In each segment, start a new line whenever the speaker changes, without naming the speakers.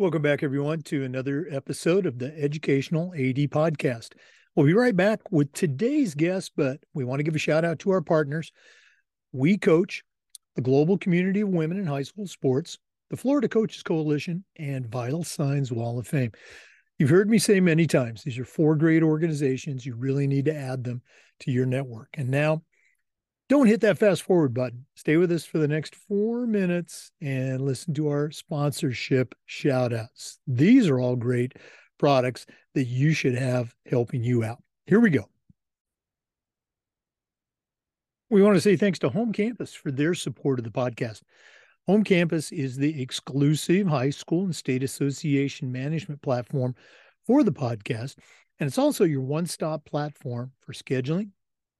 Welcome back, everyone, to another episode of the Educational AD Podcast. We'll be right back with today's guest, but we want to give a shout out to our partners. WeCOACH the Global Community of Women in High School Sports, the Florida Coaches Coalition, and Vital Signs Wall of Fame. You've heard me say many times, these are four great organizations. You really need to add them to your network. And now don't hit that fast forward button. Stay with us for the next four minutes and listen to our sponsorship shout outs. These are all great products that you should have helping you out. Here we go. We want to say thanks to Home Campus for their support of the podcast. Home Campus is the exclusive high school and state association management platform for the podcast. And it's also your one stop platform for scheduling,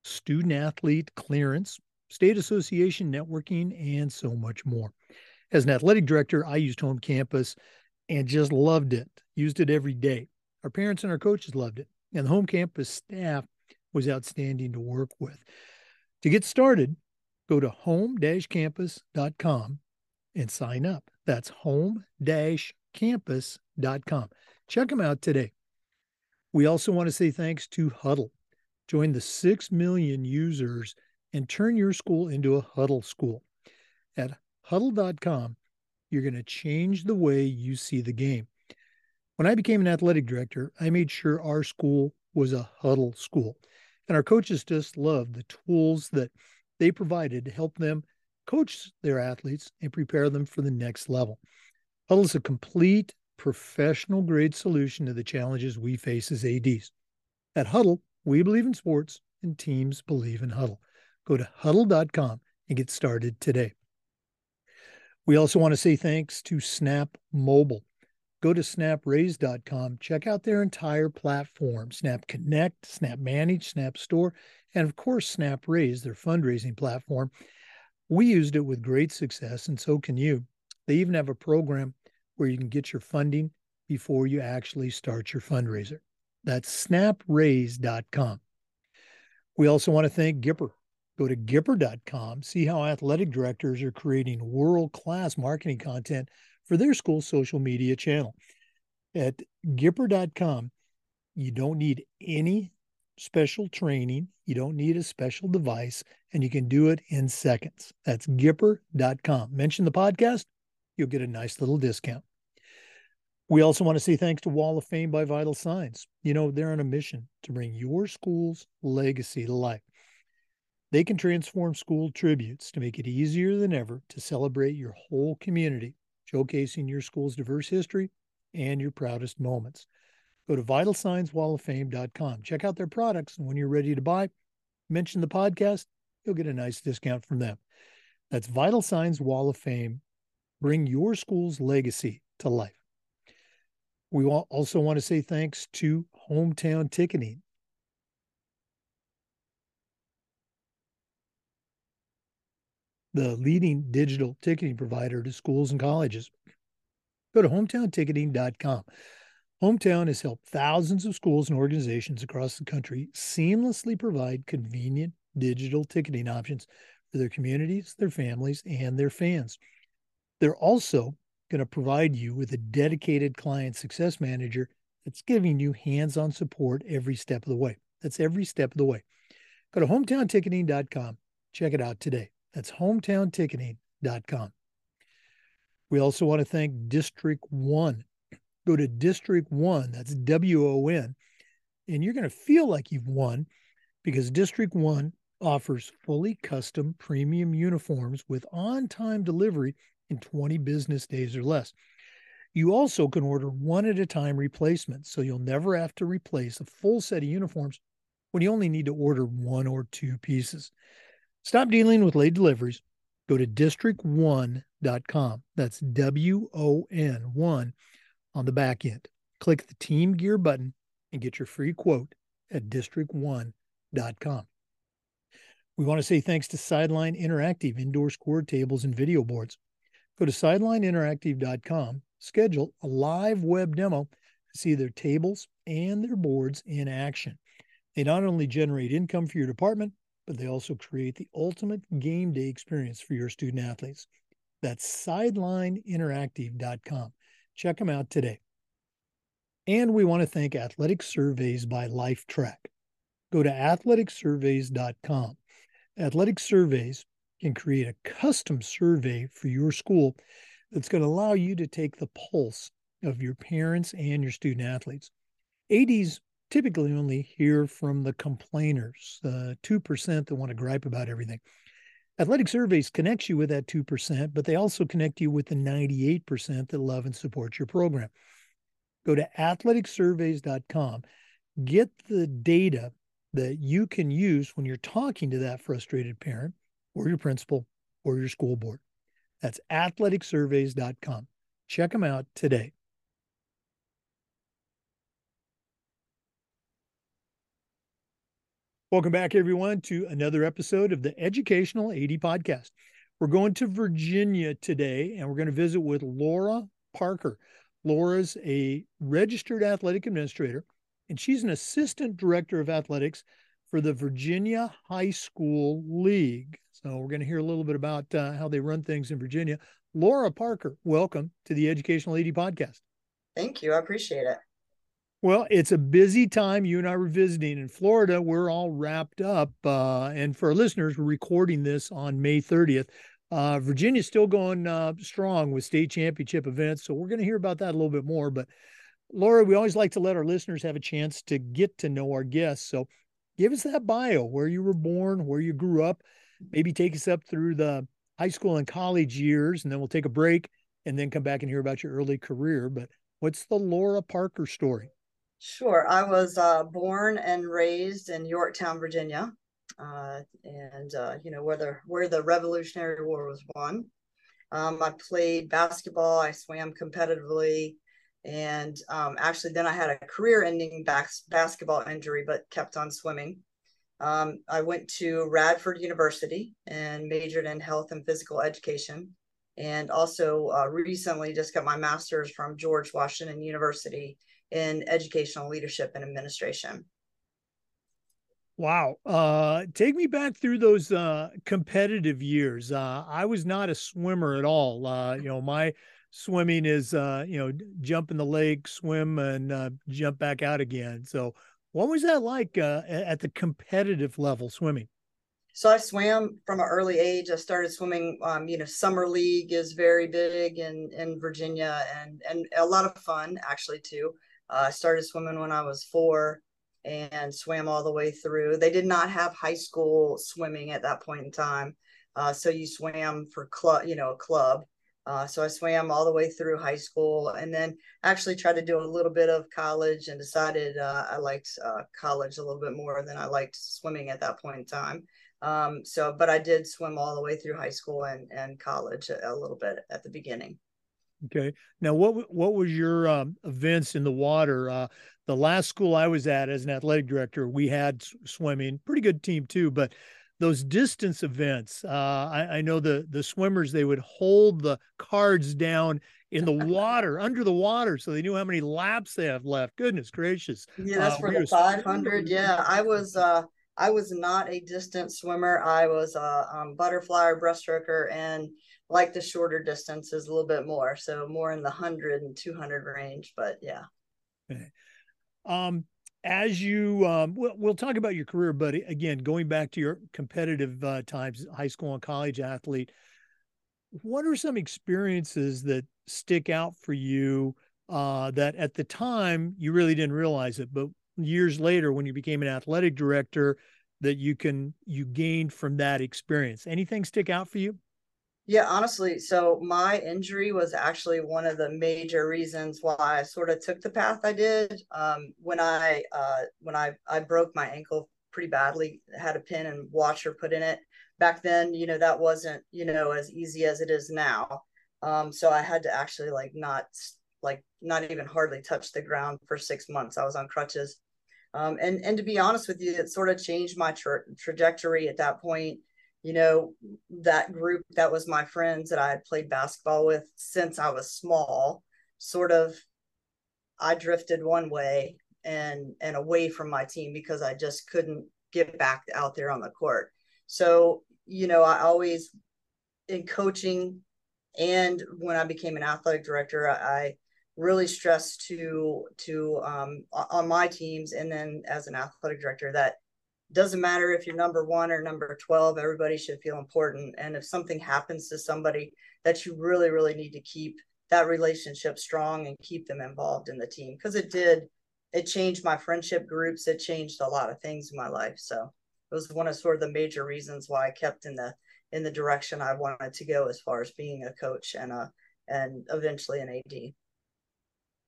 student athlete clearance, state association networking, and so much more. As an athletic director, I used Home Campus and just loved it, used it every day. Our parents and our coaches loved it, and the Home Campus staff was outstanding to work with. To get started, go to home campus.com and sign up. That's home campus.com. Check them out today. We also want to say thanks to Hudl. Join the 6 million users and turn your school into a Hudl school. At hudl.com, you're going to change the way you see the game. When I became an athletic director, I made sure our school was a Hudl school. And our coaches just loved the tools that they provided to help them coach their athletes and prepare them for the next level. Hudl is a complete professional grade solution to the challenges we face as ADs. At Hudl, we believe in sports and teams believe in Hudl. Go to hudl.com and get started today. We also want to say thanks to Snap Mobile. Go to snapraise.com, check out their entire platform Snap Connect, Snap Manage, Snap Store, and of course, Snap Raise, their fundraising platform. We used it with great success, and so can you. They even have a program where you can get your funding before you actually start your fundraiser. That's snapraise.com. We also want to thank Gipper. Go to Gipper.com, see how athletic directors are creating world class marketing content for their school social media channel. At Gipper.com, you don't need any special training, you don't need a special device, and you can do it in seconds. That's Gipper.com. Mention the podcast, you'll get a nice little discount. We also want to say thanks to Wall of Fame by Vital Signs. You know, they're on a mission to bring your school's legacy to life. They can transform school tributes to make it easier than ever to celebrate your whole community, showcasing your school's diverse history and your proudest moments. Go to vitalsignswalloffame.com. Check out their products, and when you're ready to buy, mention the podcast, you'll get a nice discount from them. That's Vital Signs Wall of Fame. Bring your school's legacy to life. We also want to say thanks to Hometown Ticketing. The leading digital ticketing provider to schools and colleges. Go to hometownticketing.com. Hometown has helped thousands of schools and organizations across the country seamlessly provide convenient digital ticketing options for their communities, their families, and their fans. They're also going to provide you with a dedicated client success manager that's giving you hands on support every step of the way. That's every step of the way. Go to hometownticketing.com. Check it out today. That's hometownticketing.com. We also want to thank District Won. Go to District Won, that's W O N, and you're going to feel like you've won because District Won offers fully custom premium uniforms with on time delivery in 20 business days or less. You also can order one at a time replacements, so you'll never have to replace a full set of uniforms when you only need to order one or two pieces. Stop dealing with late deliveries. Go to district1.com. That's W O N 1 on the back end. Click the Team Gear button and get your free quote at district1.com. We want to say thanks to Sideline Interactive indoor score tables and video boards. Go to sidelineinteractive.com, schedule a live web demo to see their tables and their boards in action. They not only generate income for your department, but they also create the ultimate game day experience for your student athletes. That's sidelineinteractive.com. Check them out today. And we want to thank Athletic Surveys by Lifetrack. Go to athleticsurveys.com. Athletic Surveys can create a custom survey for your school that's going to allow you to take the pulse of your parents and your student athletes. ADs typically only hear from the complainers, the 2% that want to gripe about everything. Athletic Surveys connects you with that 2%, but they also connect you with the 98% that love and support your program. Go to athleticsurveys.com, get the data that you can use when you're talking to that frustrated parent or your principal or your school board. That's athleticsurveys.com. Check them out today. Welcome back, everyone, to another episode of the Educational AD Podcast. We're going to Virginia today, and we're going to visit with Laura Parker. Laura's a registered athletic administrator, and she's an assistant director of athletics for the Virginia High School League. So we're going to hear a little bit about uh, how they run things in Virginia. Laura Parker, welcome to the Educational AD Podcast.
Thank you. I appreciate it.
Well, it's a busy time. You and I were visiting in Florida. We're all wrapped up. Uh, and for our listeners, we're recording this on May 30th. Uh, Virginia's still going uh, strong with state championship events. So we're going to hear about that a little bit more. But Laura, we always like to let our listeners have a chance to get to know our guests. So give us that bio, where you were born, where you grew up, maybe take us up through the high school and college years, and then we'll take a break and then come back and hear about your early career. But what's the Laura Parker story?
Sure. I was uh, born and raised in Yorktown, Virginia, uh, and uh, you know where the where the Revolutionary War was won. Um, I played basketball. I swam competitively, and um, actually, then I had a career-ending bas- basketball injury, but kept on swimming. Um, I went to Radford University and majored in health and physical education, and also uh, recently just got my master's from George Washington University in educational leadership and administration.
Wow. Uh, take me back through those uh, competitive years. Uh, I was not a swimmer at all. Uh, you know, my swimming is, uh, you know, jump in the lake, swim, and uh, jump back out again. So, what was that like at the competitive level swimming?
So I swam from an early age. I started swimming. Um, you know, summer league is very big in in Virginia, and and a lot of fun actually too. Uh, I started swimming when I was four and swam all the way through. They did not have high school swimming at that point in time. Uh, so you swam for club, you know, a club. Uh, so I swam all the way through high school and then actually tried to do a little bit of college and decided uh, I liked uh, college a little bit more than I liked swimming at that point in time. Um, so, but I did swim all the way through high school and, and college a, a little bit at the beginning.
Okay. Now, what what was your um, events in the water? Uh, the last school I was at as an athletic director, we had swimming, pretty good team too. But those distance events, uh, I, I, know the the swimmers they would hold the cards down in the water, under the water, so they knew how many laps they have left. Goodness gracious!
Yeah, that's uh, for the five hundred. Yeah, I was. Uh, I was not a distance swimmer. I was a um, butterfly or breaststroker, and like the shorter distances a little bit more. So more in the 100 and 200 range. But yeah.
Okay. Um, as you, um, we'll, we'll talk about your career, but again, going back to your competitive uh, times, high school and college athlete, what are some experiences that stick out for you uh, that at the time you really didn't realize it, but years later when you became an athletic director that you can you gained from that experience? Anything stick out for you
yeah, honestly, so my injury was actually one of the major reasons why I sort of took the path I did. Um, when I uh, when I I broke my ankle pretty badly, had a pin and washer put in it. Back then, you know, that wasn't you know as easy as it is now. Um, so I had to actually like not like not even hardly touch the ground for six months. I was on crutches. Um, and and to be honest with you, it sort of changed my tra- trajectory at that point you know, that group that was my friends that I had played basketball with since I was small, sort of I drifted one way and and away from my team because I just couldn't get back out there on the court. So, you know, I always in coaching and when I became an athletic director, I, really stressed to to um, on my teams and then as an athletic director that doesn't matter if you're number one or number 12 everybody should feel important. And if something happens to somebody that you really really need to keep that relationship strong and keep them involved in the team. Because it did it changed my friendship groups. It changed a lot of things in my life. So it was one of sort of the major reasons why i kept in the in the direction i wanted to go as far as being a coach and a and eventually an ad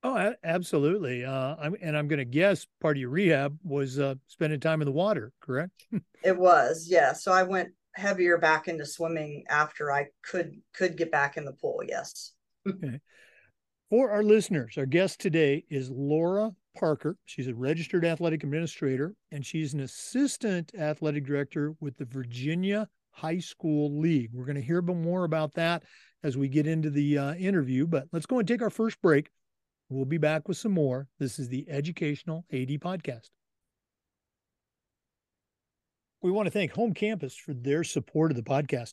Oh, absolutely. Uh, I'm, and I'm going to guess part of your rehab was uh, spending time in the water, correct?
it was, yeah. So I went heavier back into swimming after I could could get back in the pool. Yes.
okay. For our listeners, our guest today is Laura Parker. She's a registered athletic administrator and she's an assistant athletic director with the Virginia High School League. We're going to hear a bit more about that as we get into the uh, interview, but let's go and take our first break. We'll be back with some more. This is the Educational AD Podcast. We want to thank Home Campus for their support of the podcast.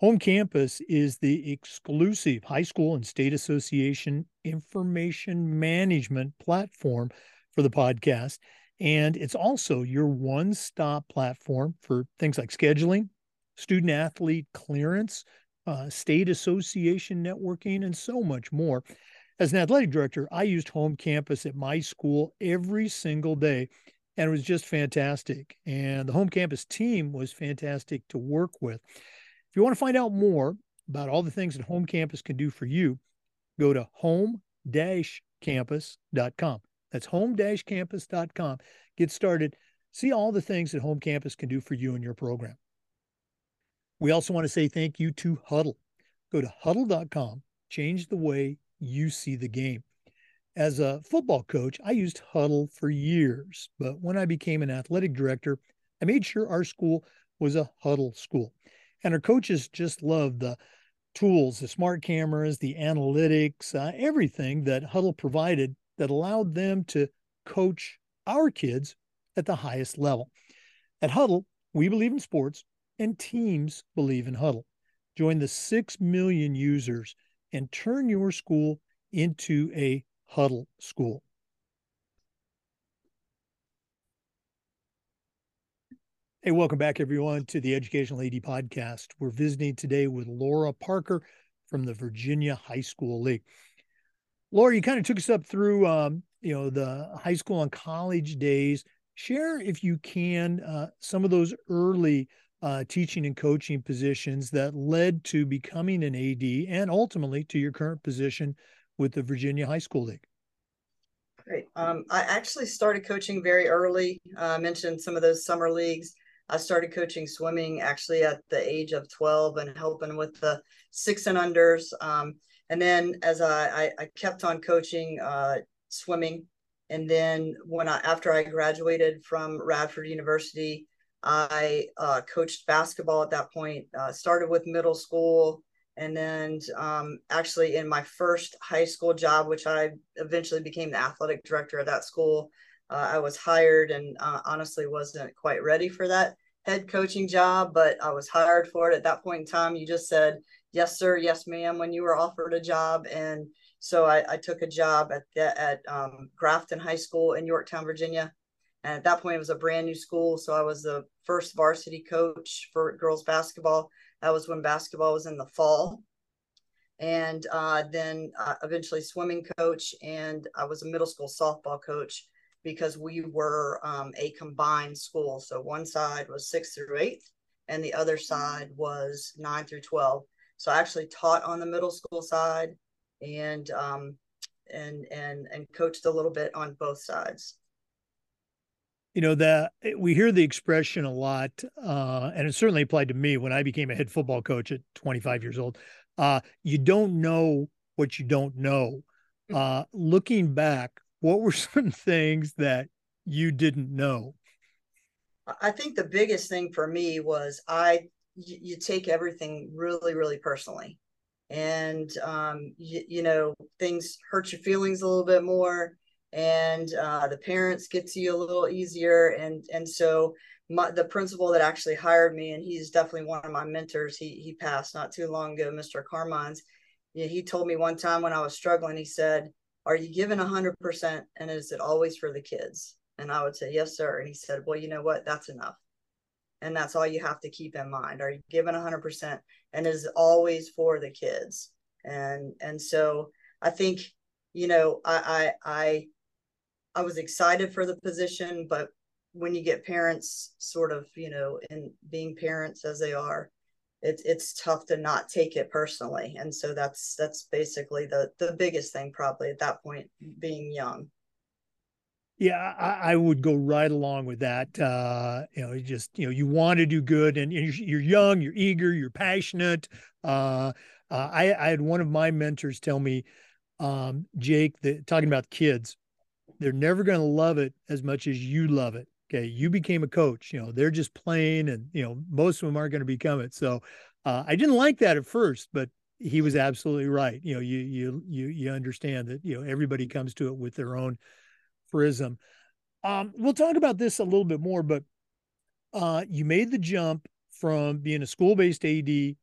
Home Campus is the exclusive high school and state association information management platform for the podcast. And it's also your one stop platform for things like scheduling, student athlete clearance, uh, state association networking, and so much more. As an athletic director, I used home campus at my school every single day, and it was just fantastic. And the home campus team was fantastic to work with. If you want to find out more about all the things that home campus can do for you, go to home campus.com. That's home campus.com. Get started. See all the things that home campus can do for you and your program. We also want to say thank you to Hudl. Go to hudl.com, change the way you see the game. As a football coach, I used Hudl for years, but when I became an athletic director, I made sure our school was a Hudl school. And our coaches just loved the tools, the smart cameras, the analytics, uh, everything that Hudl provided that allowed them to coach our kids at the highest level. At Hudl, we believe in sports and teams believe in Hudl. Join the 6 million users and turn your school into a Hudl school. Hey, welcome back, everyone, to the Educational AD podcast. We're visiting today with Laura Parker from the Virginia High School League. Laura, you kind of took us up through, um, you know, the high school and college days. Share, if you can, uh, some of those early uh, teaching and coaching positions that led to becoming an AD and ultimately to your current position with the Virginia High School League?
Great. Um, I actually started coaching very early. Uh, I mentioned some of those summer leagues. I started coaching swimming actually at the age of 12 and helping with the six and unders. Um, and then as I, I, I kept on coaching uh, swimming, and then when I after I graduated from Radford University, I uh, coached basketball at that point, uh, started with middle school, and then um, actually in my first high school job, which I eventually became the athletic director of that school, uh, I was hired and uh, honestly wasn't quite ready for that head coaching job, but I was hired for it at that point in time. You just said, yes, sir, yes, ma'am, when you were offered a job. And so I, I took a job at, the, at um, Grafton High School in Yorktown, Virginia. And at that point, it was a brand new school. So I was the first varsity coach for girls basketball. That was when basketball was in the fall. And uh, then uh, eventually swimming coach. And I was a middle school softball coach because we were um, a combined school. So one side was six through eight, and the other side was nine through 12. So I actually taught on the middle school side and um, and and and coached a little bit on both sides
you know that we hear the expression a lot uh, and it certainly applied to me when i became a head football coach at 25 years old uh, you don't know what you don't know. Mm. uh, looking back what were some things that you didn't know?
I think the biggest thing for me was i you, you take everything really really personally. And um, you, you know things hurt your feelings a little bit more and uh, the parents get to you a little easier. And and so my, the principal that actually hired me and he's definitely one of my mentors he he passed not too long ago mr carmines. He told me one time when i was struggling he said are you giving 100% and is it always for the kids? And i would say yes sir. And he said well you know what? That's enough. And that's all you have to keep in mind. Are you giving 100% and is it always for the kids? And and so i think you know i i i, I was excited for the position but when you get parents sort of you know in being parents as they are it's it's tough to not take it personally. And so that's that's basically the the biggest thing probably at that point being young.
Yeah i, I would go right along with that uh you know just you know you want to do good and you're, you're young you're eager you're passionate. Uh, uh i i had one of my mentors tell me um jake that talking about kids they're never going to love it as much as you love it okay? You became a coach you know they're just playing and you know most of them aren't going to become it. So uh, i didn't like that at first but he was absolutely right. You know you you you you understand that you know everybody comes to it with their own prism um, we'll talk about this a little bit more but uh, you made the jump from being a school-based ad to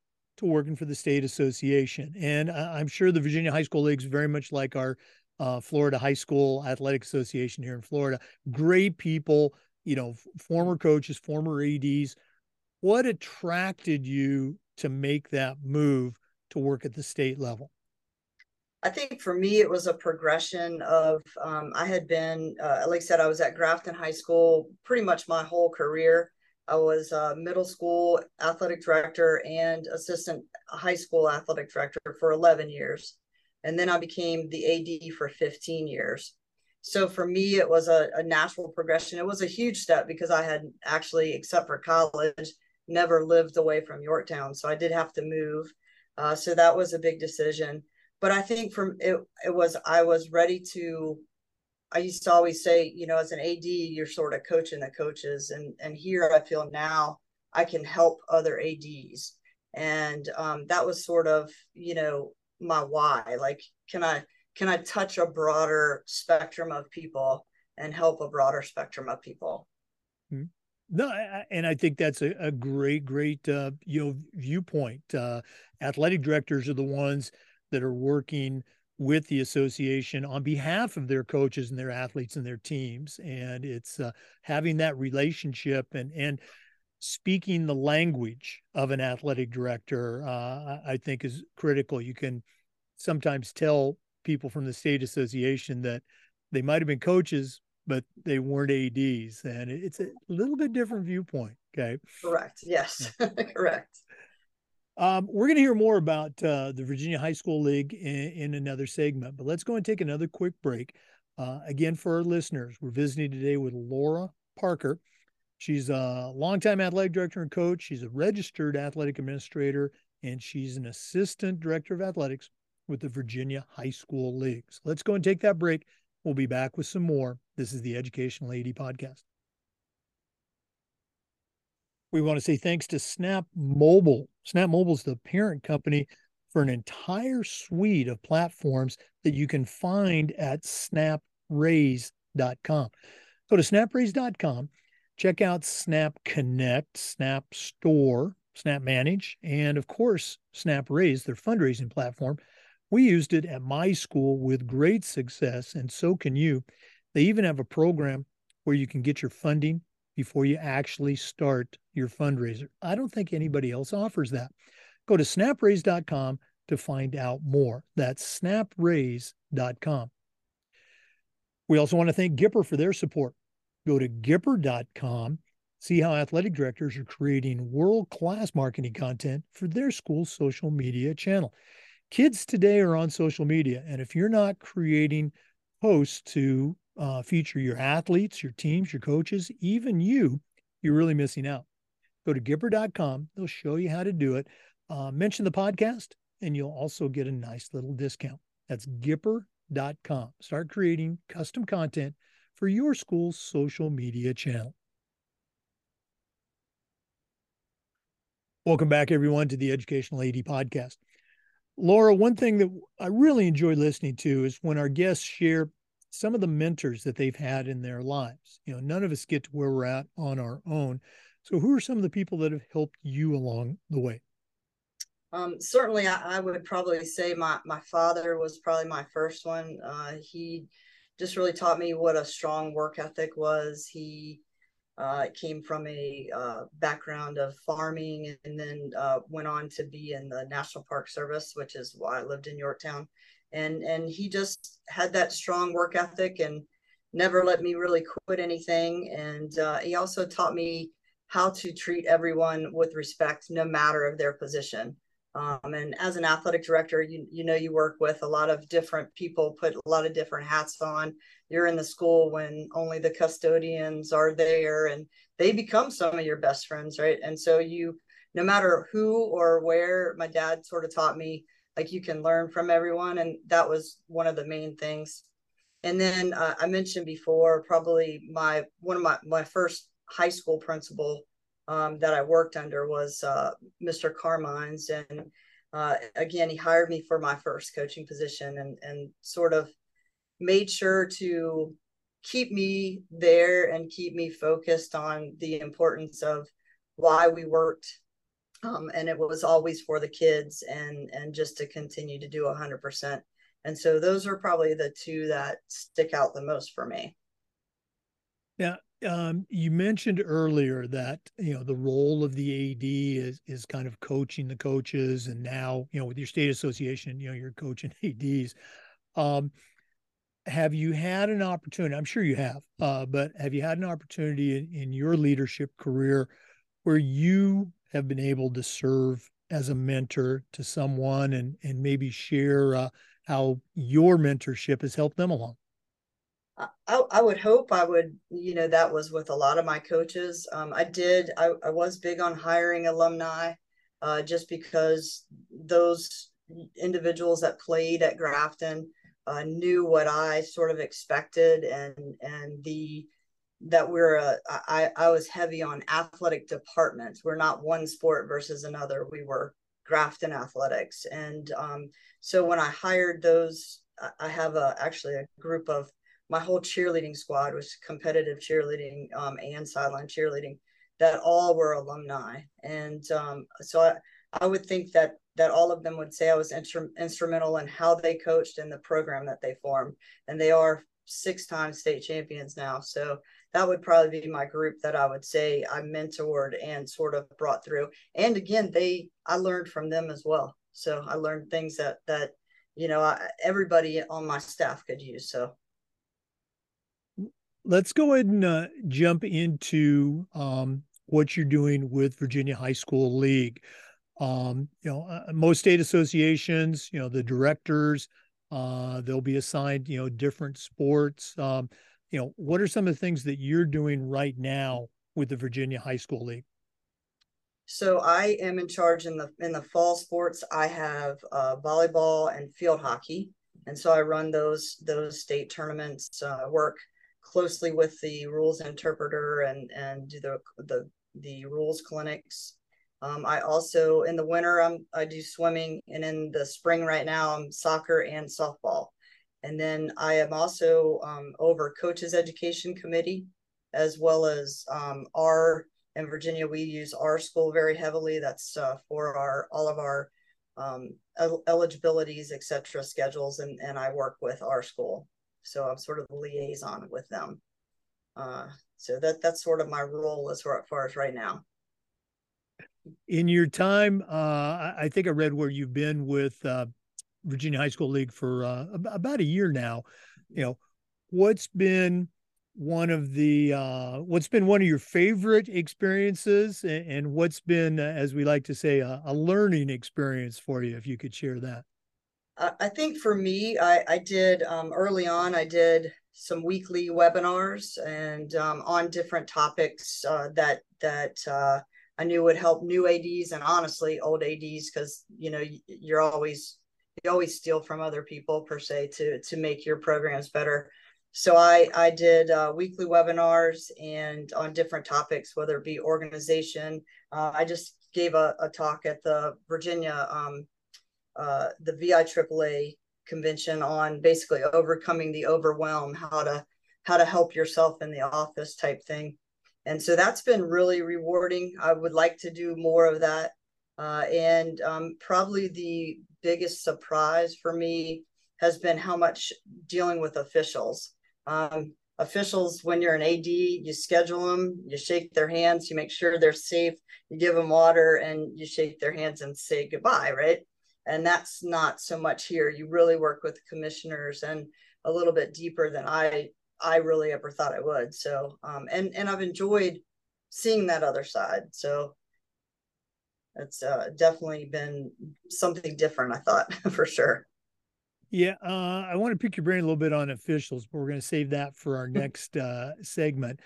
working for the state association. And i'm sure the virginia high school league is very much like our uh, Florida High School Athletic Association here in Florida. Great people, you know, former coaches, former ADs. What attracted you to make that move to work at the state level?
I think for me, it was a progression of, um, I had been, uh, like I said, I was at Grafton High School pretty much my whole career. I was a middle school athletic director and assistant high school athletic director for 11 years. And then I became the AD for 15 years. So for me it was a, a natural progression. It was a huge step because i had actually except for college never lived away from yorktown so i did have to move uh, so that was a big decision. But i think from it, it was i was ready to i used to always say you know as an ad you're sort of coaching the coaches and and here i feel now i can help other ads and um, that was sort of you know my why like can i can I touch a broader spectrum of people and help a broader spectrum of people?
Mm-hmm. No, and I think that's a, a great, great uh, you know viewpoint. Uh, athletic directors are the ones that are working with the association on behalf of their coaches and their athletes and their teams, and it's uh, having that relationship and and speaking the language of an athletic director. Uh, I think is critical. You can sometimes tell people from the state association that they might have been coaches, but they weren't ADs. And it's a little bit different viewpoint. Okay.
Correct. Yes. Correct.
Um, we're going to hear more about uh, the Virginia High School League in, in, another segment, but let's go and take another quick break. Uh, again, for our listeners, we're visiting today with Laura Parker. She's a longtime athletic director and coach. She's a registered athletic administrator, and she's an assistant director of athletics with the Virginia High School Leagues. Let's go and take that break. We'll be back with some more. This is the Educational AD Podcast. We want to say thanks to Snap Mobile. Snap Mobile is the parent company for an entire suite of platforms that you can find at snapraise.com. Go to snapraise.com, check out Snap Connect, Snap Store, Snap Manage, and of course, Snap Raise, their fundraising platform. We used it at my school with great success, and so can you. They even have a program where you can get your funding before you actually start your fundraiser. I don't think anybody else offers that. Go to snapraise.com to find out more. That's snapraise.com. We also want to thank Gipper for their support. Go to gipper.com, see how athletic directors are creating world class marketing content for their school's social media channel kids today are on social media. And if you're not creating posts to uh, feature your athletes, your teams, your coaches, even you, you're really missing out. Go to Gipper.com. They'll show you how to do it. Uh, mention the podcast, and you'll also get a nice little discount. That's Gipper.com. Start creating custom content for your school's social media channel. Welcome back, everyone, to the Educational AD Podcast. Laura, one thing that I really enjoy listening to is when our guests share some of the mentors that they've had in their lives. You know, none of us get to where we're at on our own. So, who are some of the people that have helped you along the way?
Um, certainly, I, I, would probably say my my father was probably my first one. Uh, he just really taught me what a strong work ethic was. He uh, came from a uh, background of farming and then uh, went on to be in the National Park Service, which is why I lived in Yorktown. And and he just had that strong work ethic and never let me really quit anything. And uh, he also taught me how to treat everyone with respect, no matter of their position. Um, and as an athletic director, you you know you work with a lot of different people, put a lot of different hats on. You're in the school when only the custodians are there, and they become some of your best friends, right? And so you, no matter who or where, my dad sort of taught me like you can learn from everyone, and that was one of the main things. And then uh, I mentioned before, probably my one of my my first high school principal um, that I worked under was uh, Mr. Carmines. And uh, again, he hired me for my first coaching position and, and sort of made sure to keep me there and keep me focused on the importance of why we worked. Um, and it was always for the kids and and just to continue to do 100%. And so those are probably the two that stick out the most for me.
Yeah, um, you mentioned earlier that you know the role of the AD is is kind of coaching the coaches, and now you know with your state association, you know you're coaching ADs. Um, have you had an opportunity? I'm sure you have, uh, but have you had an opportunity in, in your leadership career where you have been able to serve as a mentor to someone and and maybe share uh, how your mentorship has helped them along?
I, I would hope I would, you know, that was with a lot of my coaches. Um, I did, I, I was big on hiring alumni uh, just because those individuals that played at Grafton uh, knew what I sort of expected and, and the, that we're a, I, I was heavy on athletic departments. We're not one sport versus another. We were Grafton athletics. And um, so when I hired those, I have a, actually a group of my whole cheerleading squad was competitive cheerleading um, and sideline cheerleading that all were alumni. And um, so I, I would think that that all of them would say i was instru- instrumental in how they coached and the program that they formed. And they are six time state champions now. So that would probably be my group that i would say i mentored and sort of brought through. And again they i learned from them as well. So i learned things that that you know I, everybody on my staff could use. So
let's go ahead and uh, jump into um, what you're doing with Virginia High School League. Um, you know, uh, most state associations, you know, the directors, uh, they'll be assigned, you know, different sports. Um, you know, what are some of the things that you're doing right now with the Virginia High School League?
So I am in charge in the in the fall sports. I have uh, volleyball and field hockey, and so I run those those state tournaments. Uh, work closely with the rules interpreter and and do the the the rules clinics. Um, I also in the winter I'm I do swimming, and in the spring right now I'm soccer and softball. And then I am also um, over coaches education committee, as well as um, our in Virginia we use rSchool very heavily. That's uh, for our all of our um, eligibilities, etc. schedules, and and I work with rSchool so I'm sort of the liaison with them. Uh, so that that's sort of my role as far, as far as right now.
In your time, uh, I think I read where you've been with uh, Virginia High School League for uh, about a year now. You know, what's been one of the uh, what's been one of your favorite experiences, and, and what's been, as we like to say, a, a learning experience for you? If you could share that.
I think for me, I, I did um, early on, I did some weekly webinars and um, on different topics uh, that that uh, I knew would help new ads and honestly old ads because you know you're always you always steal from other people per se to to make your programs better. So I I did uh, weekly webinars and on different topics, whether it be organization. Uh, I just gave a, a talk at the Virginia um, uh, the VIAAA convention on basically overcoming the overwhelm, how to how to help yourself in the office type thing. And so that's been really rewarding. I would like to do more of that. Uh, and um, probably the biggest surprise for me has been how much dealing with officials. Um, officials, when you're an AD, you schedule them, you shake their hands, you make sure they're safe, you give them water, and you shake their hands and say goodbye, right? And that's not so much here. You really work with commissioners and a little bit deeper than I I really ever thought I would. So, um, and and I've enjoyed seeing that other side. So it's uh, definitely been something different. I thought for sure.
Yeah, uh, I want to pick your brain a little bit on officials, but we're going to save that for our next uh, segment.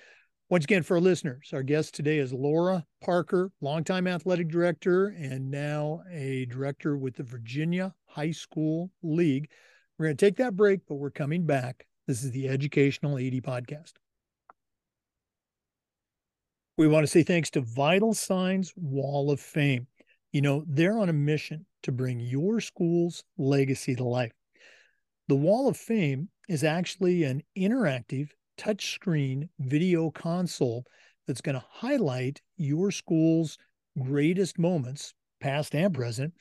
Once again, for our listeners, our guest today is Laura Parker, longtime athletic director and now a director with the Virginia High School League. We're going to take that break, but we're coming back. This is the Educational AD Podcast. We want to say thanks to Vital Signs Wall of Fame. You know, they're on a mission to bring your school's legacy to life. The Wall of Fame is actually an interactive touchscreen video console that's going to highlight your school's greatest moments, past and present,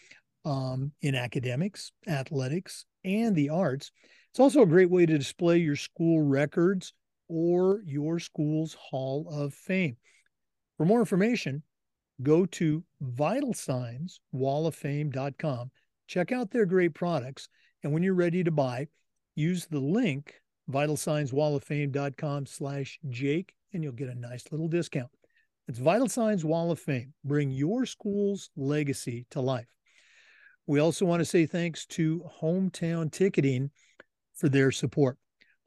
um, in academics, athletics, and the arts. It's also a great way to display your school records or your school's Hall of Fame. For more information, go to vitalsignswalloffame.com. Check out their great products and when you're ready to buy, use the link vitalsignswalloffame.com slash Jake, and you'll get a nice little discount. It's Vital Signs Wall of Fame. Bring your school's legacy to life. We also want to say thanks to Hometown Ticketing for their support.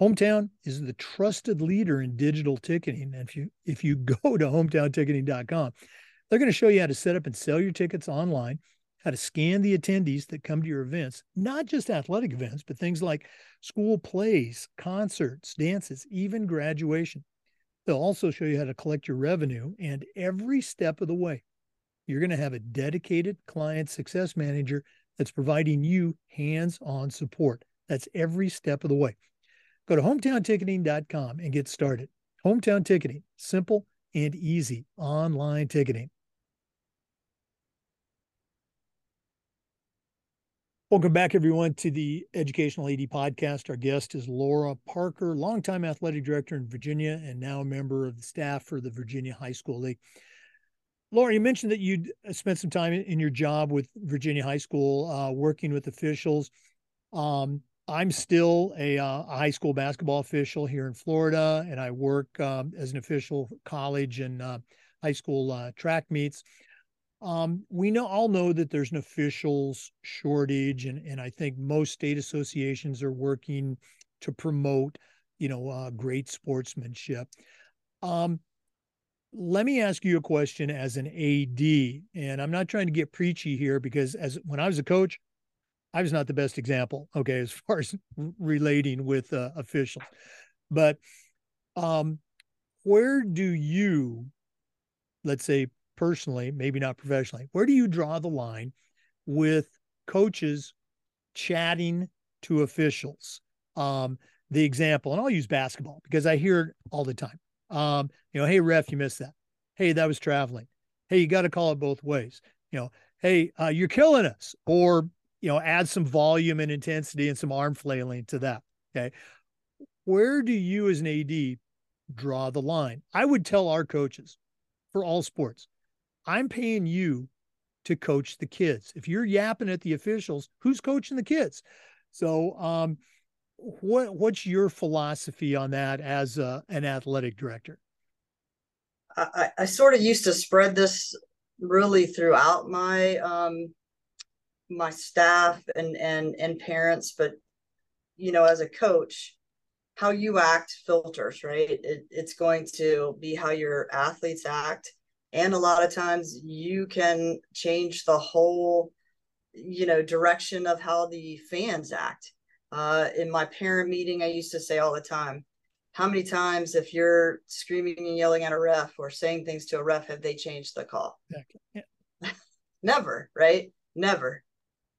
Hometown is the trusted leader in digital ticketing. And if you if you go to hometownticketing.com, they're going to show you how to set up and sell your tickets online how to scan the attendees that come to your events, not just athletic events, but things like school plays, concerts, dances, even graduation. They'll also show you how to collect your revenue, and every step of the way, you're going to have a dedicated client success manager that's providing you hands on support. That's every step of the way. Go to hometownticketing.com and get started. Hometown Ticketing, simple and easy online ticketing. Welcome back, everyone, to the Educational AD podcast. Our guest is Laura Parker, longtime athletic director in Virginia and now a member of the staff for the Virginia High School League. Laura, you mentioned that you spent some time in your job with Virginia High School, uh, working with officials. Um, I'm still a, uh, a, high school basketball official here in Florida, and I work um, as an official college and uh, high school uh, track meets. Um, we know all know that there's an officials shortage, and and I think most state associations are working to promote, you know, uh, great sportsmanship. Um, let me ask you a question as an AD, and I'm not trying to get preachy here because as when I was a coach, I was not the best example. Okay, as far as relating with uh, officials, but um, where do you, let's say, personally, maybe not professionally, where do you draw the line with coaches chatting to officials? Um, the example, and I'll use basketball because I hear it all the time. Um, you know, hey ref, you missed that. Hey, that was traveling. Hey, you got to call it both ways. You know, hey, uh, you're killing us, or you know, add some volume and intensity and some arm flailing to that. Okay, where do you as an AD draw the line? I would tell our coaches for all sports, I'm paying you to coach the kids. If you're yapping at the officials, who's coaching the kids? So, um, what what's your philosophy on that as a, an athletic director?
I, I sort of used to spread this really throughout my um, my staff and and and parents, but you know, as a coach, how you act filters, right? It, it's going to be how your athletes act and a lot of times you can change the whole you know direction of how the fans act. Uh, in my parent meeting i used to say all the time how many times if you're screaming and yelling at a ref or saying things to a ref have they changed the call? Exactly. yeah. never right? Never.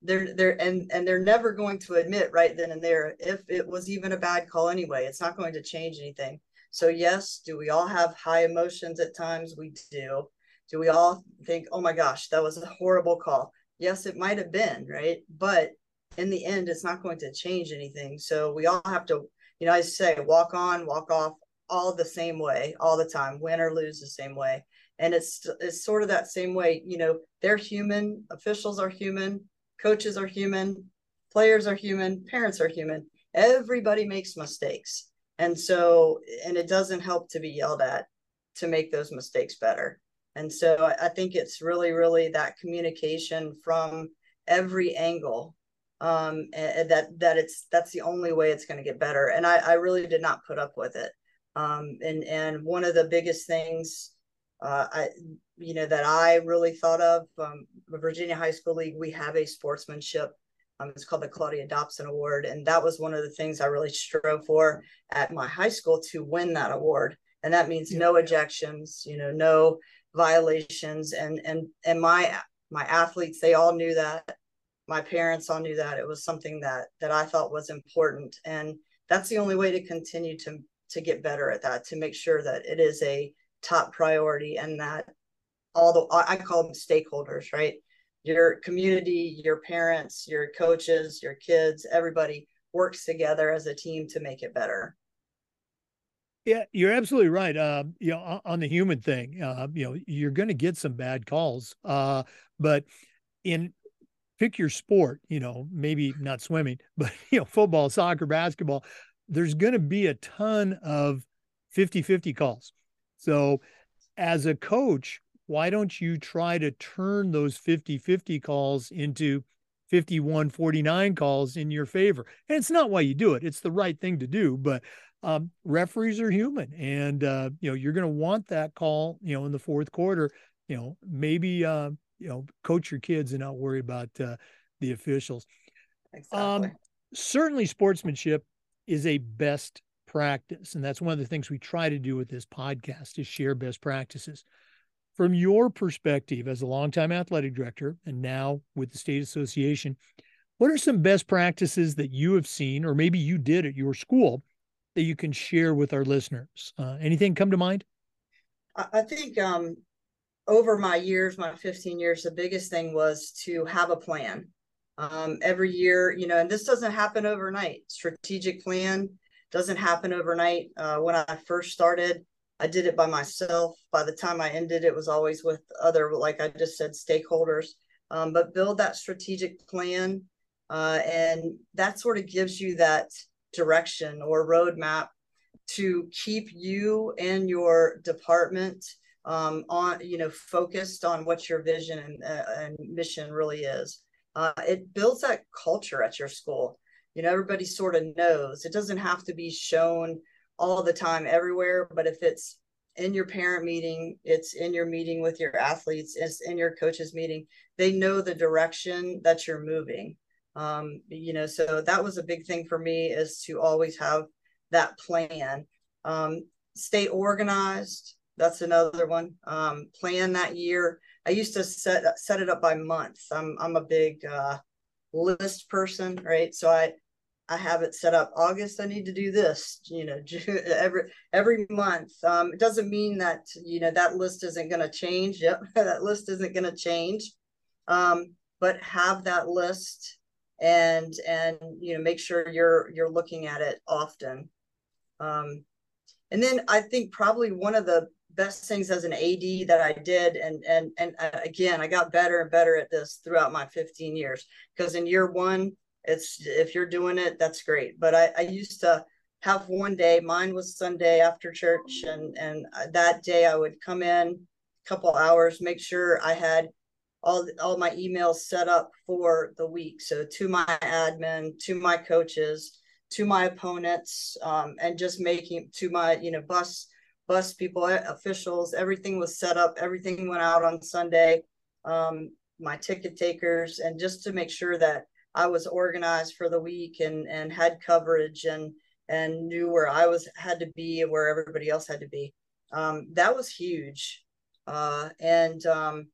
They're they're and and they're never going to admit right then and there if it was even a bad call anyway. It's not going to change anything so, yes, do we all have high emotions at times? We do. do we all think, oh my gosh, that was a horrible call? Yes, it might have been, right? But in the end, it's not going to change anything. So we all have to, you know, I say walk on, walk off, all the same way, all the time, win or lose the same way. And it's it's sort of that same way, you know, they're human, officials are human, coaches are human, players are human, parents are human. Everybody makes mistakes. And so, and it doesn't help to be yelled at to make those mistakes better. And so I think it's really, really that communication from every angle um, that that it's that's the only way it's going to get better. And I, I really did not put up with it. Um, and and one of the biggest things uh, I you know that I really thought of um, Virginia High School League. We have a sportsmanship. Um, it's called the Claudia Dobson Award, and that was one of the things I really strove for at my high school to win that award. And that means yeah. no ejections, you know, no violations, and and and my my athletes they all knew that. My parents all knew that. It was something that that I thought was important. And that's the only way to continue to to get better at that to make sure that it is a top priority and that all the I call them stakeholders right your community your parents your coaches your kids everybody works together as a team to make it better
yeah, you're absolutely right. Uh, you know, on the human thing, uh, you know, you're going to get some bad calls, uh, but in pick your sport, you know, maybe not swimming, but you know, football, soccer, basketball, there's going to be a ton of 50-50 calls. So as a coach, why don't you try to turn those 50-50 calls into 51-49 calls in your favor? And it's not why you do it. It's the right thing to do, but um, referees are human and uh, you know, you're going to want that call, you know, in the fourth quarter, you know, maybe uh, you know coach your kids and not worry about uh, the officials. Exactly. Um, certainly, sportsmanship is a best practice, and that's one of the things we try to do with this podcast is share best practices. From your perspective as a longtime athletic director and now with the state association, what are some best practices that you have seen, or maybe you did at your school, that you can share with our listeners? Uh, anything come to mind?
I think um, over my years, my 15 years, the biggest thing was to have a plan. Um, every year, you know, and this doesn't happen overnight. Strategic plan doesn't happen overnight. Uh, when I first started, I did it by myself. By the time I ended, it was always with other, like I just said, stakeholders. Um, but build that strategic plan, uh, and that sort of gives you that direction or roadmap to keep you and your department um, on you know focused on what your vision and, uh, and mission really is uh, it builds that culture at your school you know everybody sort of knows it doesn't have to be shown all the time everywhere but if it's in your parent meeting it's in your meeting with your athletes it's in your coaches meeting they know the direction that you're moving um, you know so that was a big thing for me is to always have that plan um, stay organized that's another one. Um, plan that year. I used to set set it up by month. I'm I'm a big uh, list person, right? So I I have it set up. August, I need to do this. You know, every every month. Um, it doesn't mean that you know that list isn't going to change. Yep, that list isn't going to change. Um, but have that list and and you know make sure you're you're looking at it often. Um, and then I think probably one of the best things as an AD that I did. And, and, and uh, again, I got better and better at this throughout my 15 years because in year one, it's, if you're doing it, that's great. But I, I used to have one day, mine was Sunday after church. And, and that day I would come in a couple hours, make sure I had all, all my emails set up for the week. So to my admin, to my coaches, to my opponents, um, and just making to my, you know, bus bus people, officials, everything was set up. Everything went out on Sunday. Um, my ticket takers, and just to make sure that I was organized for the week and and had coverage and and knew where I was had to be and where everybody else had to be. Um, that was huge. Uh, and um,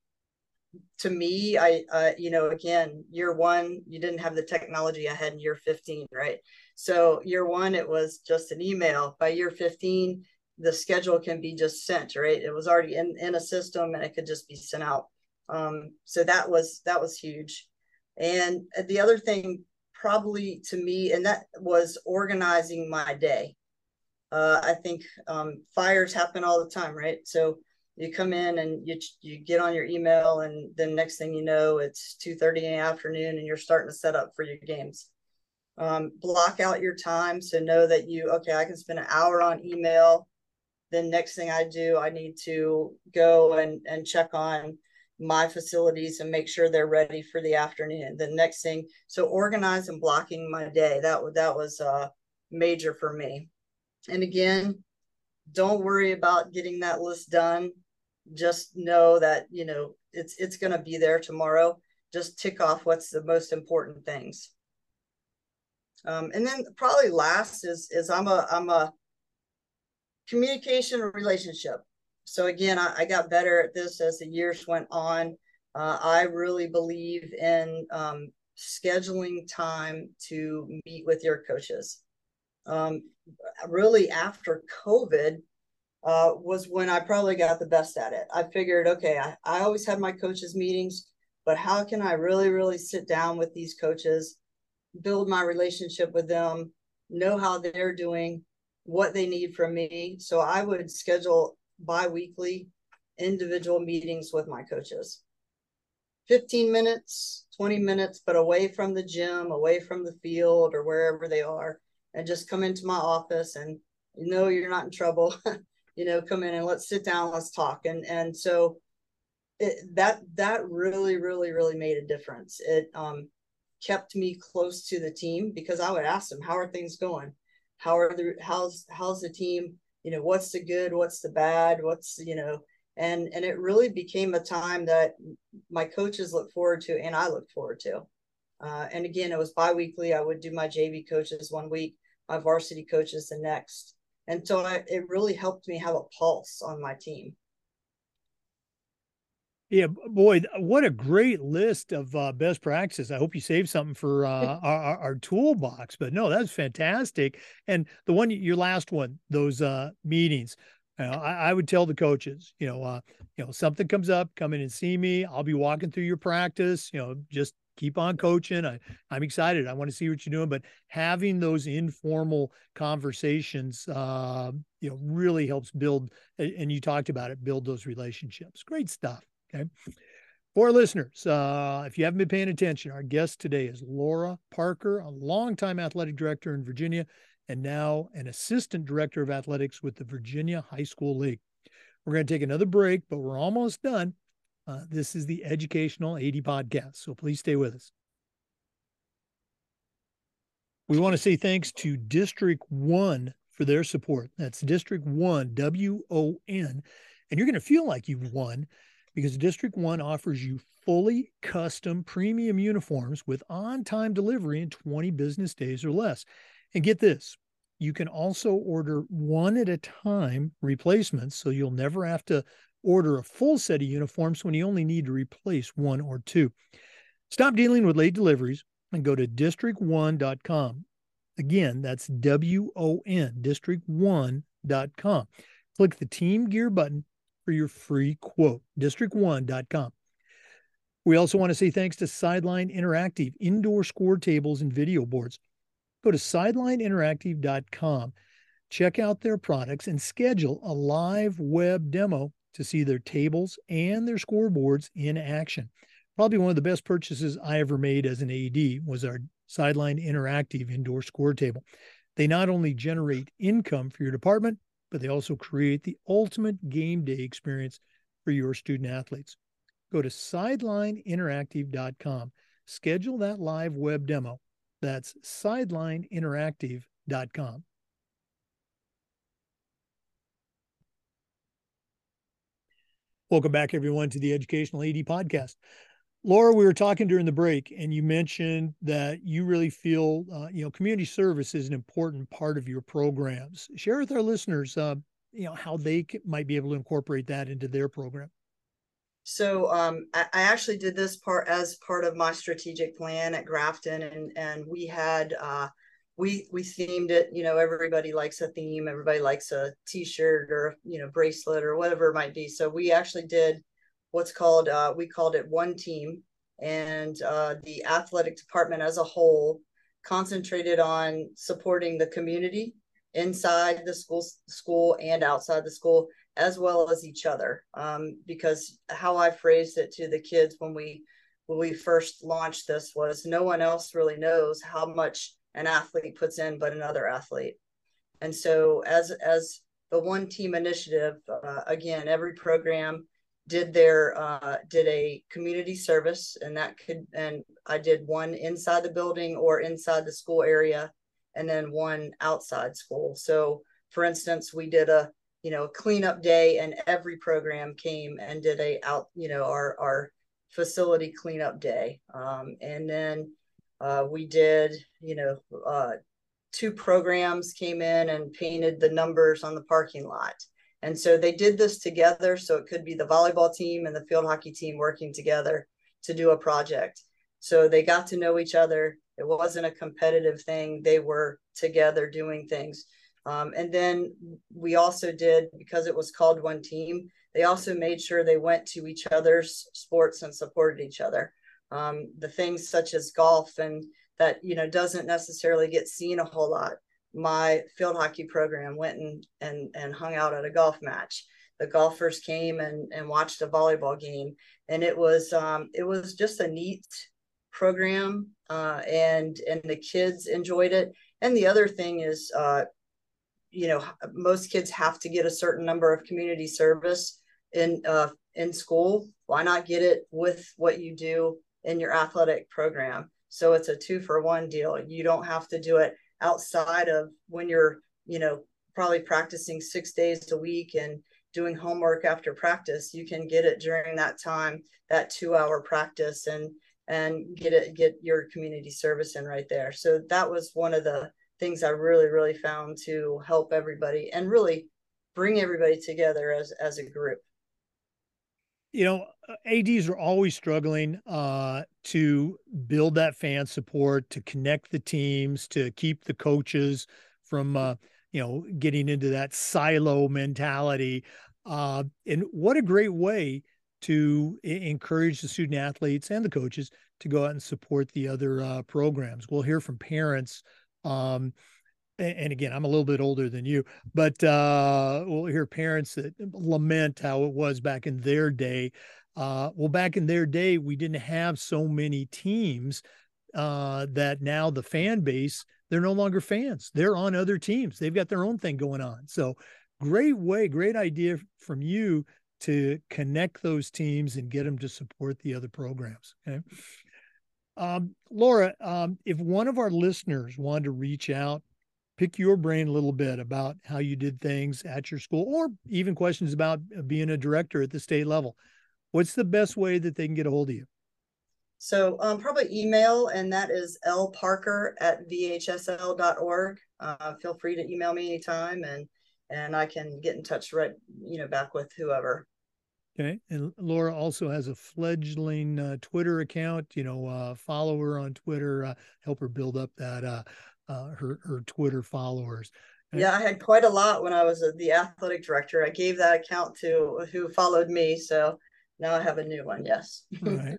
to me, I, uh, you know, again, year one, you didn't have the technology I had in year 15, right? So year one, it was just an email. By year 15, the schedule can be just sent, right? It was already in, in a system and it could just be sent out. Um, so that was that was huge. And the other thing probably to me, and that was organizing my day. Uh, I think um, fires happen all the time, right? So you come in and you you get on your email, and then next thing you know, it's two thirty in the afternoon, and you're starting to set up for your games. Um, block out your time so know that you okay. I can spend an hour on email. Then next thing I do, I need to go and and check on my facilities and make sure they're ready for the afternoon. The next thing, so organize and blocking my day. That that was uh, major for me. And again, don't worry about getting that list done. Just know that you know it's it's going to be there tomorrow. Just tick off what's the most important things. Um, and then probably last is is I'm a I'm a communication relationship so again, I, I, got better at this as the years went on. Uh, I really believe in um, scheduling time to meet with your coaches. Um, really, after COVID, uh, was when I probably got the best at it. I figured, okay, I, I always had my coaches' meetings, but how can I really, really sit down with these coaches, build my relationship with them, know how they're doing, what they need from me? So I would schedule bi-weekly individual meetings with my coaches. 15 minutes 20 minutes but away from the gym away from the field or wherever they are and just come into my office and you know you're not in trouble you know come in and let's sit down let's talk. And and so it, that that really really really made a difference. It um kept me close to the team because i would ask them how are things going? How are the how's how's the team you know what's the good what's the bad what's you know and and it really became a time that my coaches look forward to and i look forward to. Uh, and again it was bi-weekly. I would do my jv coaches one week my varsity coaches the next. And so I, it really helped me have a pulse on my team
yeah, boy, what a great list of uh, best practices. I hope you saved something for uh, our, our, toolbox. But no, that's fantastic. And the one, your last one, those uh, meetings, you know, I, I, would tell the coaches, you know, uh, you know, something comes up, come in and see me. I'll be walking through your practice. You know, just keep on coaching. I, I'm excited. I want to see what you're doing. But having those informal conversations, uh, you know, really helps build. And you talked about it, build those relationships. Great stuff. Okay. For listeners, uh, if you haven't been paying attention, our guest today is Laura Parker, a longtime athletic director in Virginia and now an assistant director of athletics with the Virginia High School League. We're going to take another break, but we're almost done. Uh, this is the Educational AD Podcast, so please stay with us. We want to say thanks to District Won for their support. That's District Won, W O N. And you're going to feel like you've won because District Won offers you fully custom premium uniforms with on time delivery in 20 business days or less. And get this you can also order one at a time replacements, so you'll never have to order a full set of uniforms when you only need to replace one or two. Stop dealing with late deliveries and go to districtwon.com. Again, that's W O N, districtwon.com. Click the Team Gear button for your free quote, districtwon.com. We also want to say thanks to Sideline Interactive, indoor score tables and video boards. Go to sidelineinteractive.com, check out their products, and schedule a live web demo to see their tables and their scoreboards in action. Probably one of the best purchases I ever made as an AD was our Sideline Interactive indoor score table. They not only generate income for your department, but they also create the ultimate game day experience for your student athletes. Go to sidelineinteractive.com. Schedule that live web demo. That's sidelineinteractive.com. Welcome back, everyone, to the Educational AD Podcast. Laura, we were talking during the break, and you mentioned that you really feel, uh, you know, community service is an important part of your programs. Share with our listeners, uh, you know, how they might be able to incorporate that into their program.
So um, I, actually did this part as part of my strategic plan at Grafton, and and we had uh, we we themed it you know everybody likes a theme everybody likes a t-shirt or you know bracelet or whatever it might be so we actually did what's called uh, we called it one team. And uh, the athletic department as a whole concentrated on supporting the community inside the school school and outside the school as well as each other. Um, because how i phrased it to the kids when we when we first launched this was no one else really knows how much an athlete puts in but another athlete. And so as as the one team initiative uh, again every program did their uh, did a community service and that could and i did one inside the building or inside the school area and then one outside school so for instance we did a you know cleanup day and every program came and did a out you know our our facility cleanup day um, and then uh, we did, you know, uh, two programs came in and painted the numbers on the parking lot. And so they did this together. So it could be the volleyball team and the field hockey team working together to do a project. So they got to know each other. It wasn't a competitive thing, they were together doing things. Um, and then we also did, because it was called One Team, they also made sure they went to each other's sports and supported each other um, the things such as golf and that you know doesn't necessarily get seen a whole lot my field hockey program went and and, and hung out at a golf match the golfers came and, and watched a volleyball game and it was um, it was just a neat program uh, and and the kids enjoyed it and the other thing is uh, you know most kids have to get a certain number of community service in uh, in school why not get it with what you do in your athletic program. So it's a two for one deal. You don't have to do it outside of when you're, you know, probably practicing six days a week and doing homework after practice. You can get it during that time, that two hour practice and and get it get your community service in right there. So that was one of the things I really, really found to help everybody and really bring everybody together as as a group
you know, ads are always struggling uh, to build that fan support, to connect the teams, to keep the coaches from, uh, you know, getting into that silo mentality. Uh, and what a great way to encourage the student athletes and the coaches to go out and support the other uh, programs. We'll hear from parents. Um, and again, I'm a little bit older than you, but uh, we'll hear parents that lament how it was back in their day. Uh, well, back in their day, we didn't have so many teams uh, that now the fan base, they're no longer fans. They're on other teams. They've got their own thing going on. So, great way, great idea from you to connect those teams and get them to support the other programs. Okay. Um, Laura, um, if one of our listeners wanted to reach out pick your brain a little bit about how you did things at your school or even questions about uh, being a director at the state level. What's the best way that they can get a hold of you?
So um, probably email and that is lparker at vhsl.org uh, feel free to email me anytime and and i can get in touch right you know back with whoever.
Okay and laura also has a fledgling uh, twitter account you know uh, follow her on twitter uh, help her build up that uh, her her Twitter followers.
Yeah, I had quite a lot when I was the athletic director. I gave that account to who followed me, so now I have a new one. Yes.
Right.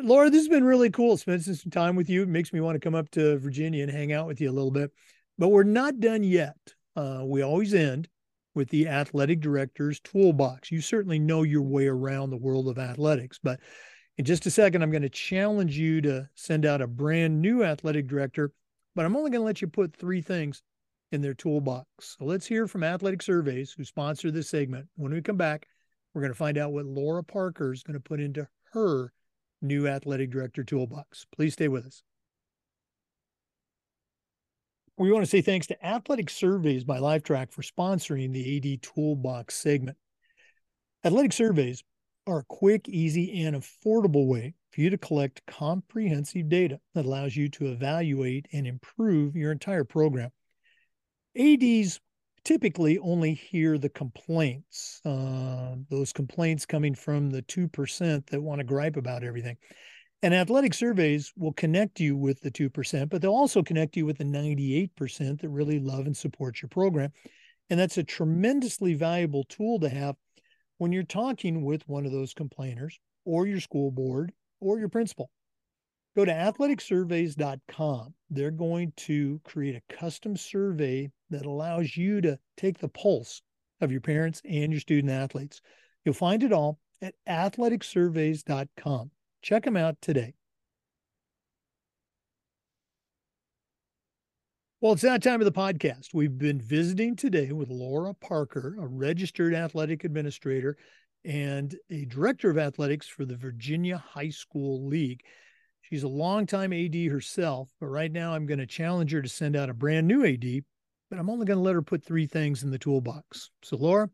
Laura, this has been really cool. Spending some time with you it makes me want to come up to Virginia and hang out with you a little bit. But we're not done yet. Uh, we always end with the athletic director's toolbox. You certainly know your way around the world of athletics, but in just a second, I'm going to challenge you to send out a brand new athletic director but I'm only going to let you put three things in their toolbox. So let's hear from Athletic Surveys, who sponsor this segment. When we come back, we're going to find out what Laura Parker is going to put into her new athletic director toolbox. Please stay with us. We want to say thanks to Athletic Surveys by Lifetrack for sponsoring the AD Toolbox segment. Athletic Surveys are a quick, easy, and affordable way for you to collect comprehensive data that allows you to evaluate and improve your entire program. ADs typically only hear the complaints, uh, those complaints coming from the 2% that want to gripe about everything. And athletic surveys will connect you with the 2%, but they'll also connect you with the 98% that really love and support your program. And that's a tremendously valuable tool to have when you're talking with one of those complainers or your school board or your principal. Go to athleticsurveys.com. They're going to create a custom survey that allows you to take the pulse of your parents and your student athletes. You'll find it all at athleticsurveys.com. Check them out today. Well, it's that time of the podcast. We've been visiting today with Laura Parker, a registered athletic administrator and a director of athletics for the Virginia High School League. She's a longtime AD herself, but right now I'm going to challenge her to send out a brand new AD, but I'm only going to let her put three things in the toolbox. So, Laura,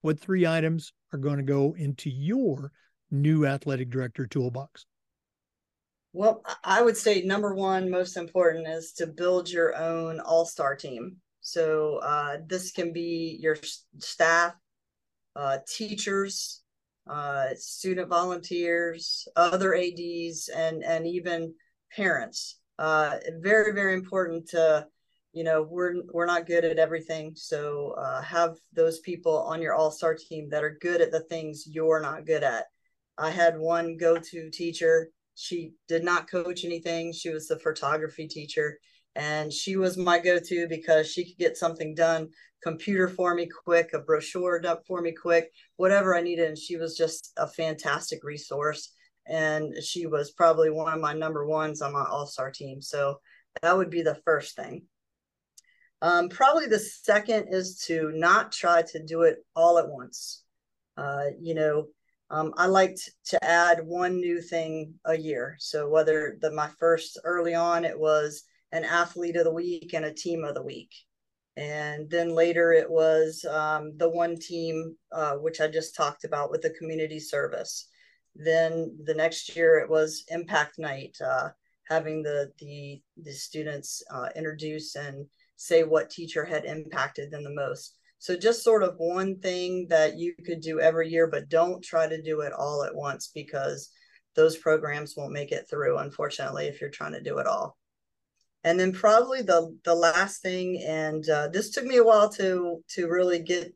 what three items are going to go into your new athletic director toolbox?
Well, I would say number one, most important is to build your own all star team. So uh, this can be your staff, uh, teachers, uh, student volunteers, other ADs, and and even parents. Uh, very very important to you know we're we're not good at everything so uh, have those people on your all-star team that are good at the things you're not good at i had one go-to teacher she did not coach anything. She was the photography teacher. And she was my go-to because she could get something done computer for me quick a brochure up for me quick whatever i needed. And she was just a fantastic resource. And she was probably one of my number ones on my all-star team. So that would be the first thing. Um, probably the second is to not try to do it all at once. Uh, you know, um, I liked to add one new thing a year. So whether the my first early on it was an athlete of the week and a team of the week, and then later it was um, the one team uh, which I just talked about with the community service. Then the next year it was impact night, uh, having the the the students uh, introduce and say what teacher had impacted them the most. So just sort of one thing that you could do every year, but don't try to do it all at once because those programs won't make it through, unfortunately, if you're trying to do it all. And then probably the the last thing, and uh, this took me a while to to really get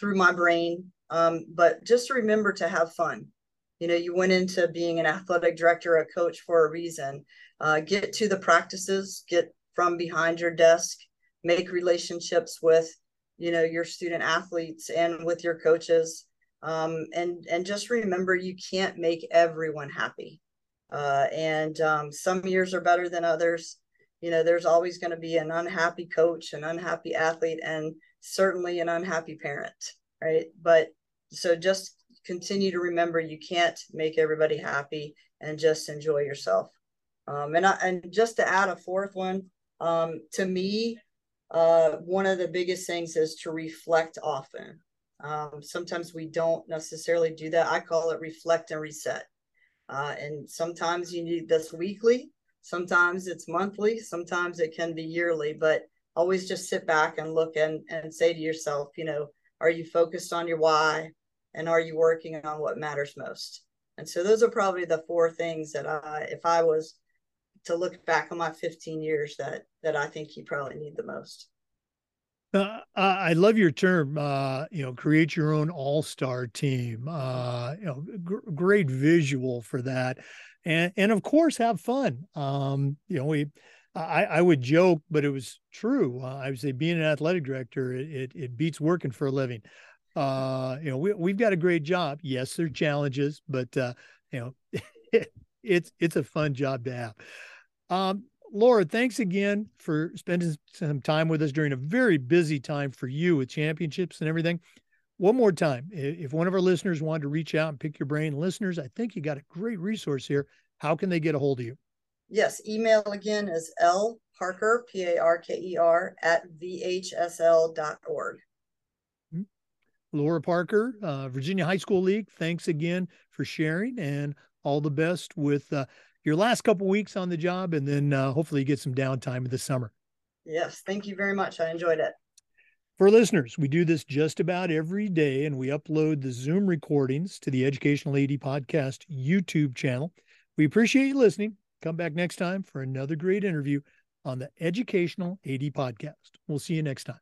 through my brain, um, but just remember to have fun. You know, you went into being an athletic director, a coach for a reason. Uh, get to the practices, get from behind your desk make relationships with you know your student athletes and with your coaches. Um, and and just remember you can't make everyone happy. Uh, and um, some years are better than others. You know there's always going to be an unhappy coach an unhappy athlete and certainly an unhappy parent right? But so just continue to remember you can't make everybody happy and just enjoy yourself. Um, and I, and just to add a fourth one um, to me, uh, one of the biggest things is to reflect often. Um, sometimes we don't necessarily do that. I call it reflect and reset. Uh, and sometimes you need this weekly, sometimes it's monthly, sometimes it can be yearly, but always just sit back and look and, and say to yourself, you know, are you focused on your why? And are you working on what matters most? And so those are probably the four things that I, if I was to look back on my 15 years that that I think you probably need the most.
Uh, I love your term. Uh, you know, create your own all-star team. Uh, you know, gr- great visual for that, and and of course have fun. Um, you know, we. I, I would joke, but it was true. Uh, I would say being an athletic director, it, it, it beats working for a living. Uh, you know, we we've got a great job. Yes, there are challenges, but uh, you know, it's it's a fun job to have. Um, Laura, thanks again for spending some time with us during a very busy time for you with championships and everything. One more time, if one of our listeners wanted to reach out and pick your brain, listeners, I think you got a great resource here. How can they get a hold of you?
Yes, email again is L Parker, P A R K E R, at VHSL.org.
Hmm. Laura Parker, uh, Virginia High School League, thanks again for sharing and all the best with uh, your last couple weeks on the job, and then uh, hopefully you get some downtime in the summer.
Yes, thank you very much. I enjoyed it.
For listeners, we do this just about every day and we upload the Zoom recordings to the Educational AD Podcast YouTube channel. We appreciate you listening. Come back next time for another great interview on the Educational AD Podcast. We'll see you next time.